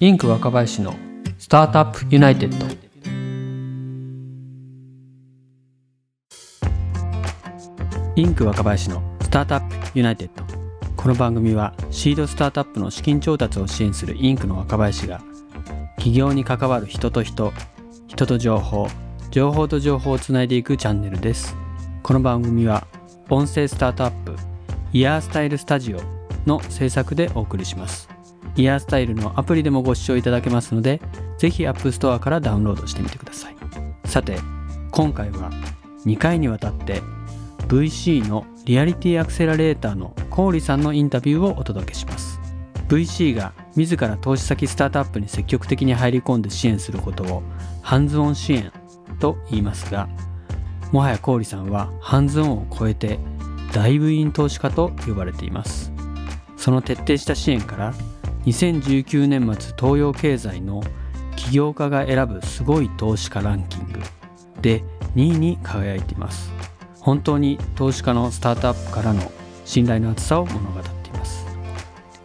インク若林のスタートアップユナイテッド。インク若林のスタートアップユナイテッド。この番組はシードスタートアップの資金調達を支援するインクの若林が起業に関わる人と人人と情報情報と情報をつないでいくチャンネルです。この番組は音声スタートアップイヤースタイルスタジオの制作でお送りします。イヤースタイルのアプリでもご視聴いただけますので、ぜひ App Store からダウンロードしてみてください。さて、今回は2回にわたって VC のリアリティアクセラレーターのコーリさんのインタビューをお届けします。VC が自ら投資先スタートアップに積極的に入り込んで支援することをハンズオン支援と言いますが、もはやコーリさんはハンズオンを超えてダイブイン投資家と呼ばれています。その徹底した支援から2019年末東洋経済の起業家が選ぶすごい投資家ランキングで2位に輝いています。本当に投資家のスタートアップからの信頼の厚さを物語っています。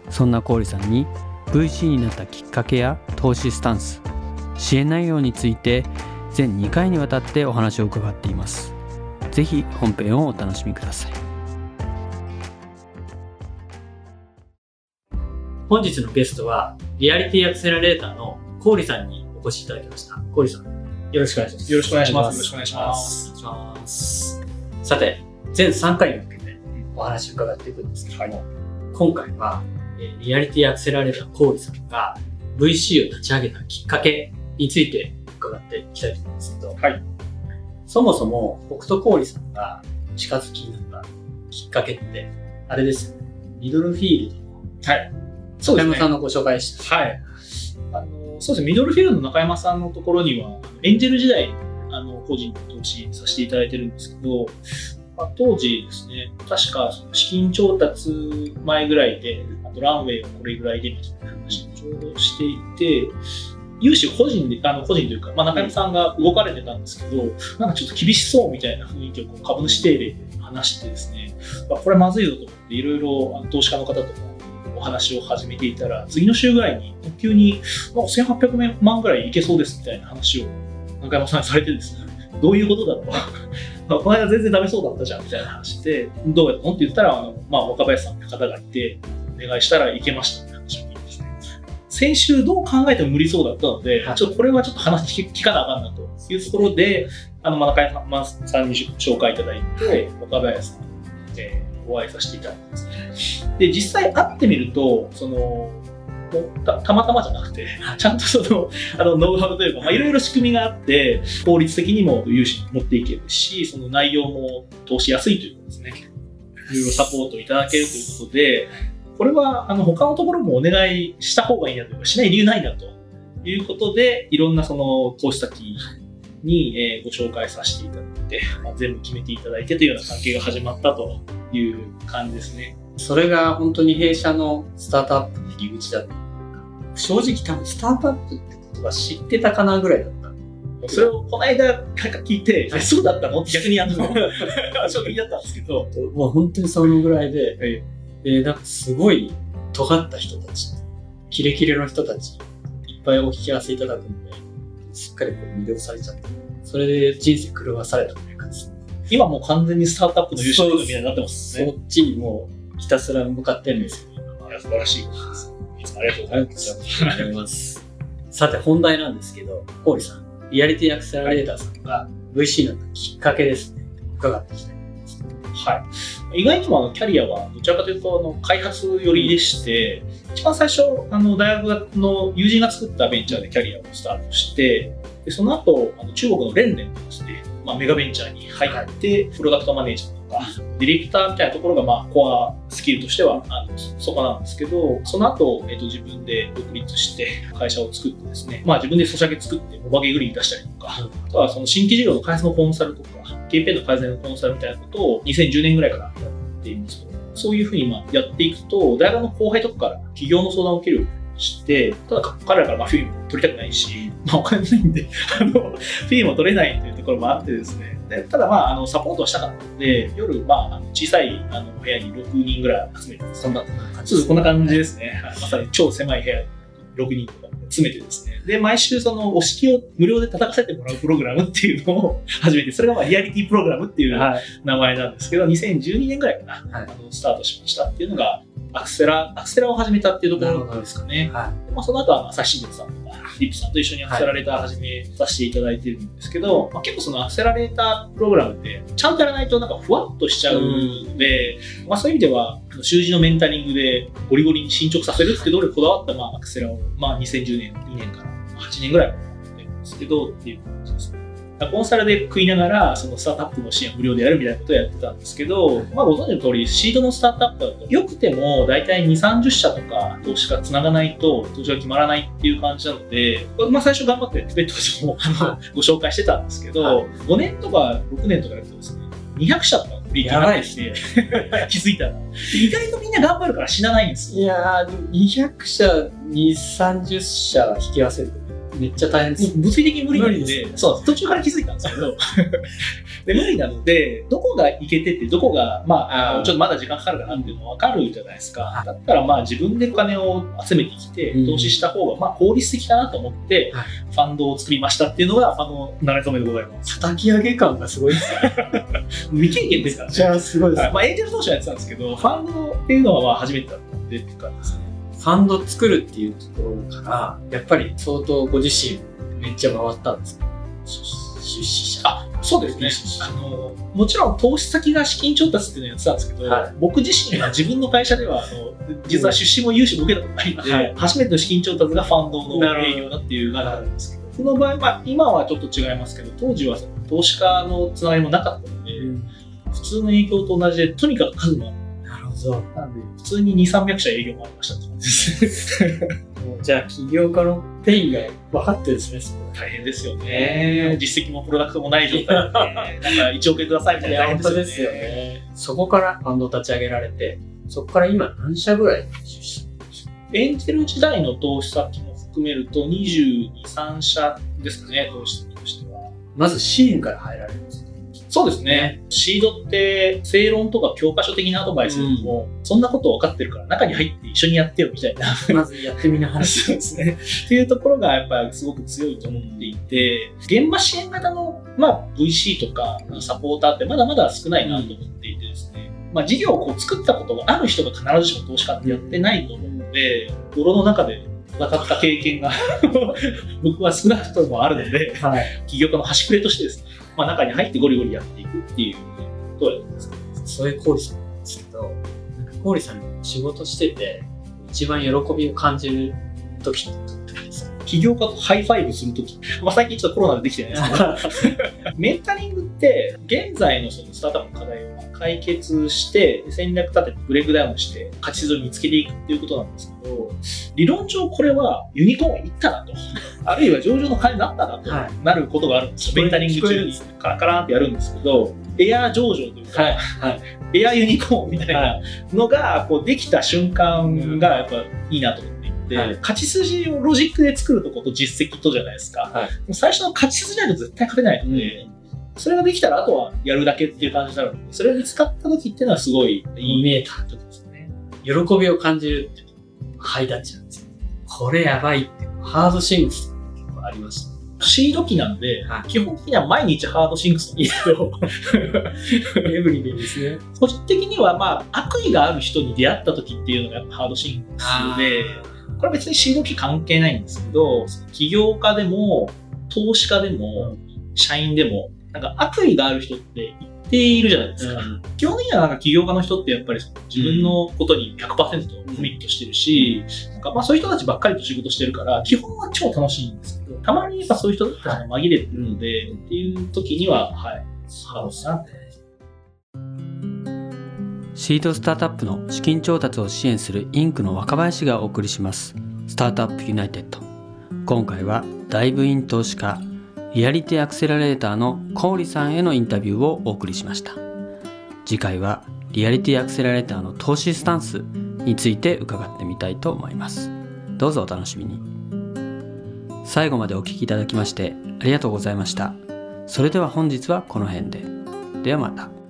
そんな郡さんに VC になったきっかけや投資スタンス支援内容について全2回にわたってお話を伺っています。是非本編をお楽しみください。本日のゲストは、リアリティアクセラレーターのコーリさんにお越しいただきました。コーリさん、よろしくお願いします。よろしくお願いします。よろしくお願いします。お願いします。さて、全3回に分けてお話を伺っていくんですけども、はい、今回は、えリアリティアクセラレーターコーリさんが VC を立ち上げたきっかけについて伺っていきたいと思うんですけど、はい、そもそも僕とコーリさんが近づきになったきっかけって、あれですよね。ミドルフィールドの、はい、中山さんのご紹介して。はい。あの、そうですね、ミドルフィールドの中山さんのところには、エンジェル時代、あの、個人投資させていただいてるんですけど、まあ、当時ですね、確かその資金調達前ぐらいで、あとランウェイをこれぐらいでみたいな話をちょうどしていて、融資個人で、あの個人というか、まあ、中山さんが動かれてたんですけど、なんかちょっと厳しそうみたいな雰囲気をこう株主定例で話してですね、まあ、これまずいぞと思って、いろいろ投資家の方とか話を始めていたら、次の週ぐらいに、急に、なんか1800万ぐらいいけそうですみたいな話を中山さんにされてですね、どういうことだと。この間全然ダメそうだったじゃんみたいな話で、どうやったのって言ったら、あのまあ、若林さんって方がいて、お願いしたらいけましたって話を聞いてですね。先週どう考えても無理そうだったので、ちょっとこれはちょっと話聞かなあかんなというところで、あの、中山さんに紹介いただいて、若林さん、えお会いさせていただいてですね。で、実際会ってみると、その、たたまたまじゃなくて、ちゃんとその、あの、ノウハウというか、まあ、いろいろ仕組みがあって、効率的にも融資に持っていけるし、その内容も通しやすいということですね。いろいろサポートいただけるということで、これは、あの、他のところもお願いした方がいいなというか、しない理由ないなということで、いろんなその投資先に、えー、ご紹介させていただいて、まあ、全部決めていただいてというような関係が始まったという感じですね。それが本当に弊社のスタートアップの入り口だった。正直多分スタートアップってことは知ってたかなぐらいだった。それをこの間聞いて、え、そうだったの？って逆にあの、衝撃だったんですけど。もう本当にそのぐらいで、はい、で、なんかすごい尖った人たち、キレキレの人たち、いっぱいお聞き合わせいただくので、しっかりこう魅了されちゃって、それで人生狂わされたという感じです。今もう完全にスタートアップの優勝みたいになってますね。そっちにもうひたすら向かってるんですよ、いや、素晴らしい。いつもありがとうございます。ありがとうございます。さて、本題なんですけど、コーリさん、リアリティアクセラレーターさんが VC になったきっかけですね。伺っていきたいはい。意外にもキャリアはどちらかというとあの開発寄りでして、一番最初、あの大学の友人が作ったベンチャーでキャリアをスタートして、でその後あの中国のレンレンとですね、まあ、メガベンチャーに入って、プロダクトマネージャーとか、ディレクターみたいなところが、まあ、コアスキルとしては、あのそこなんですけど、その後、えっ、と、自分で独立して会社を作ってですね、まあ、自分でソシャゲ作って、モバゲグリーン出したりとか、あとはその新規事業の開発のコンサルとか、キャンペーンの改善のコンサルみたいなことを2010年ぐらいからやっていますそういうふうにまあやっていくと、大学の後輩とかから企業の相談を受けるして、ただ彼らからまあフィーも取りたくないし、まあ、お金ないんで あの、フィーも取れないというところもあってですね、でただまあ、あの、サポートはしたかったので、夜、まあ、小さいあの部屋に6人ぐらい集めて、そんな感じこんな感じですね。まさに超狭い部屋に6人とか詰めてですね、で、毎週その、押し木を無料で叩かせてもらうプログラムっていうのを始めて、それがまあリアリティプログラムっていう名前なんですけど、2012年ぐらいかな、はい、あのスタートしましたっていうのが、アクセラ、アクセラを始めたっていうところですかね。はい、まあ、その後は朝日新聞さんとか、リップさんと一緒にアクセラレーター始めさせていただいてるんですけど、はい、まあ、結構そのアクセラレータープログラムってちゃんとやらないとなんかふわっとしちゃうので、うん、まあ、そういう意味では習字のメンタリングでゴリゴリに進捗させるってどれこだわったまあアクセラを、まあ、2010年2年から8年ぐらいやってるんですけどっていう感じですね。コンサルで食いながら、そのスタートアップの支援を無料でやるみたいなことをやってたんですけど、まあご存知の通り、シードのスタートアップだと、よくても大体2、30社とか投資がつながないと投資が決まらないっていう感じなので、まあ最初頑張ってテベットでも ご紹介してたんですけど、5年とか6年とかやるとですね、200社とかフリーになってきて、気づいたら。意外とみんな頑張るから死なないんですよ。いやー、でも200社、2、30社引き合わせるめっちゃ大変です。物理的に無理なので、そう、途中から気づいたんですけど、で無理なので、どこがいけてて、どこが、まあ、あちょっとまだ時間かかるかなっていうのは分かるじゃないですか。だったら、まあ、自分でお金を集めてきて、投資した方が、まあ、効率的だなと思って、ファンドを作りましたっていうのが、あの、慣れ初めでございます。叩き上げ感がすごいですね。未経験ですからね。じゃあ、すごいです、ね。まあ、エンジェル投資はやってたんですけど、ファンドっていうのはまあ初めてだったんでっていう感じですね。ファンド作るっていうところから、やっぱり相当ご自身めっちゃ回ったんですか？出資者。あ、そうですね。あの、もちろん投資先が資金調達っていうのをやってたんですけど、はい、僕自身は自分の会社では、あの、実は出資も融資も受けたことないので、はい、初めての資金調達がファンドの営業だっていうがあるんですけど、その場合、まあ、今はちょっと違いますけど、当時は投資家のつながりもなかったので、うん、普通の営業と同じで、とにかく数もど。なんで、普通に2、300社営業もありましたって感じです。じゃあ起業家のペインが分かってですね、大変ですよね。実績もプロダクトもない状態で、なんか1億円くださいみたいな大変ですよね。ですよね。そこからファンドを立ち上げられて、そこから今何社ぐらいエンジェル時代の投資先も含めると22、3社ですかね、投資先としては。まずシードから入られるんですそうですね。シードって正論とか教科書的なアドバイスよりも、うん、そんなこと分かってるから中に入って一緒にやってよみたいな。まずやってみな話ですね。っていうところがやっぱりすごく強いと思っていて、現場支援型の、まあ、VC とかサポーターってまだまだ少ないなと思っていてですね、まあ、事業をこう作ったことがある人が必ずしも投資家ってやってないと思うので、泥の中で戦った経験が 僕は少なくともあるので、はい、起業家の端くれとしてですね、まあ、中に入ってゴリゴリやっていくっていうことをやってます。そういうコーリさんなんですけど、なんかさん仕事してて、一番喜びを感じる時っ起業家とハイファイブするとき、まあ、最近ちょっとコロナでできてないです。けど、メンタリングって、現在のそのスタートアップの課題を解決して、戦略立ててブレイクダウンして、勝ち筋を見つけていくっていうことなんですけど、理論上これはユニコーンいったなと、あるいは上場の鐘鳴ったなとなることがあるんですよ。メンタリング中にカラカランってやるんですけど、エアー上場というか、はい。はい、エアーユニコーンみたいなのがこうできた瞬間がやっぱいいなと思って。で、はい、勝ち筋をロジックで作るとこと実績とじゃないですか。はい、最初の勝ち筋ないと絶対勝てないので、うん、それができたらあとはやるだけっていう感じになるので、それが見つかった時っていうのはすごいいいメーターってことですね。喜びを感じるってハイタッチなんですよ。これやばいって、 hard things 結構ありました。シード期なんで、はい、基本的には毎日 hard things なんですけど、 everyday ですね。個人的には、まあ、悪意がある人に出会った時っていうのがやっぱ hard things で、これは別にシード期関係ないんですけど、起業家でも、投資家でも、社員でも、なんか悪意がある人って一定いるじゃないですか。うん、基本的にはなんか起業家の人ってやっぱり自分のことに100%コミットしてるし、うん、なんかまあそういう人たちばっかりと仕事してるから、基本は超楽しいんですけど、たまにやっぱそういう人たちが紛れてるので、っていう時には、はい。シードスタートアップの資金調達を支援するインクの若林がお送りします。スタートアップユナイテッド。今回はダイブイン投資家、リアリティアクセラレーターのコーリさんへのインタビューをお送りしました。次回はリアリティアクセラレーターの投資スタンスについて伺ってみたいと思います。どうぞお楽しみに。最後までお聴きいただきましてありがとうございました。それでは本日はこの辺で。ではまた。